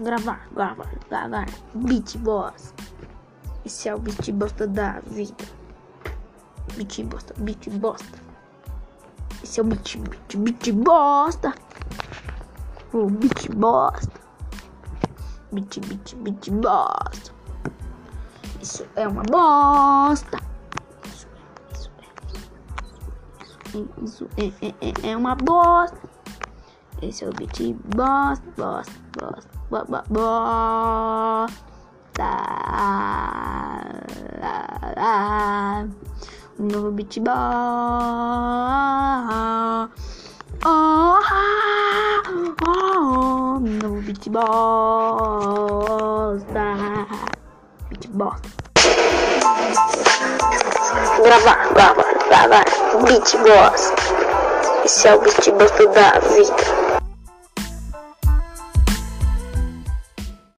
Gravar, gravar, gravar. Boss. Esse é o beat bosta da vida. Beat bosta, beat bosta. Esse é o beat, beat, beat bosta. O beat bosta. Beat, beat, beat bosta. Isso é uma bosta. Isso é, isso é, isso é, isso é, é, é, é uma bosta. Esse é o beat bosta, bosta, bosta, bosta, bosta. Um novo beat bosta. Oh, oh, oh, um novo beat bosta. Beat bosta. Gravar, gravar, gravar. Beat bosta. Esse é o beat bosta da vida.